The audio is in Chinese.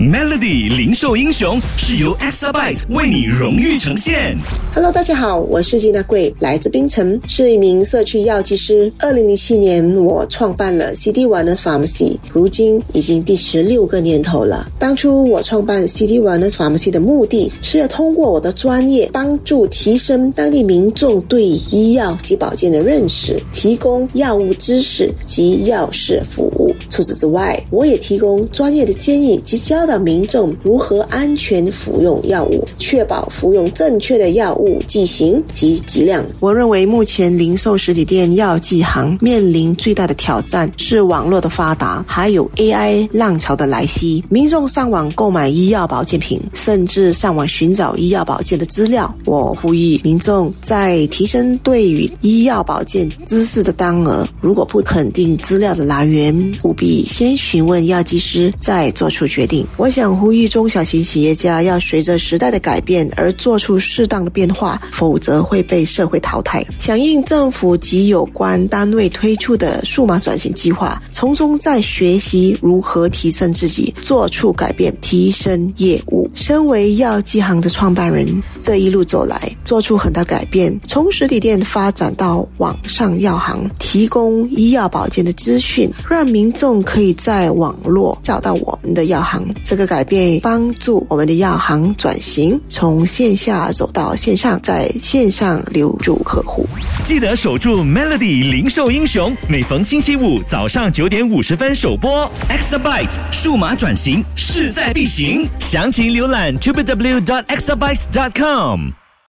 Melody 零售英雄是由 s b i t e 为你荣誉呈现。Hello，大家好，我是金大贵，来自槟城，是一名社区药剂师。二零零七年，我创办了 CD Wellness Pharmacy，如今已经第十六个年头了。当初我创办 CD Wellness Pharmacy 的目的是要通过我的专业，帮助提升当地民众对医药及保健的认识，提供药物知识及药事服务。除此之外，我也提供专业的建议及教导民众如何安全服用药物，确保服用正确的药物剂型及剂量。我认为目前零售实体店药剂行面临最大的挑战是网络的发达，还有 AI 浪潮的来袭。民众上网购买医药保健品，甚至上网寻找医药保健的资料。我呼吁民众在提升对于医药保健知识的当额，如果不肯定资料的来源，务必先询问药剂师，再做出决定。我想呼吁中小型企业家要随着时代的改变而做出适当的变化，否则会被社会淘汰。响应政府及有关单位推出的数码转型计划，从中在学习如何提升自己，做出改变，提升业务。身为药剂行的创办人，这一路走来，做出很大改变，从实体店发展到网上药行，提供医药保健的资讯，让民众可以在网络找到我们的药行。这个改变帮助我们的药行转型，从线下走到线上，在线上留住客户。记得守住 Melody 零售英雄，每逢星期五早上九点五十分首播。Exabyte 数码转型势在必行，详情浏览 www.exabyte.com。